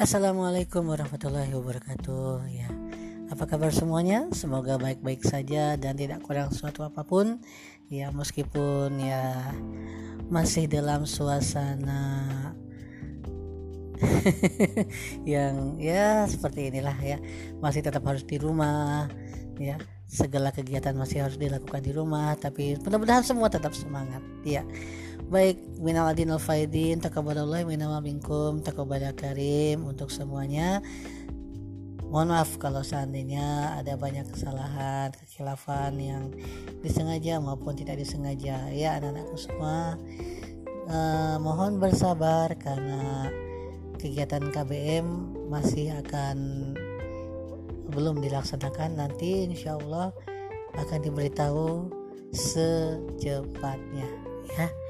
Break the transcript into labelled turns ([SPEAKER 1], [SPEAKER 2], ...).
[SPEAKER 1] Assalamualaikum warahmatullahi wabarakatuh. Ya apa kabar semuanya? Semoga baik-baik saja dan tidak kurang suatu apa pun. Ya meskipun ya masih dalam suasana yang ya seperti inilah ya. Masih tetap harus di rumah ya. Segala kegiatan masih harus dilakukan di rumah tapi mudah-mudahan semua tetap semangat ya baik minal adin al faidin takabalallah minal minkum takabala karim untuk semuanya. Mohon maaf kalau seandainya ada banyak kesalahan kekhilafan yang disengaja maupun tidak disengaja. Ya anak-anakku semua eh, mohon bersabar karena kegiatan KBM masih akan belum dilaksanakan. Nanti insya Allah akan diberitahu secepatnya ya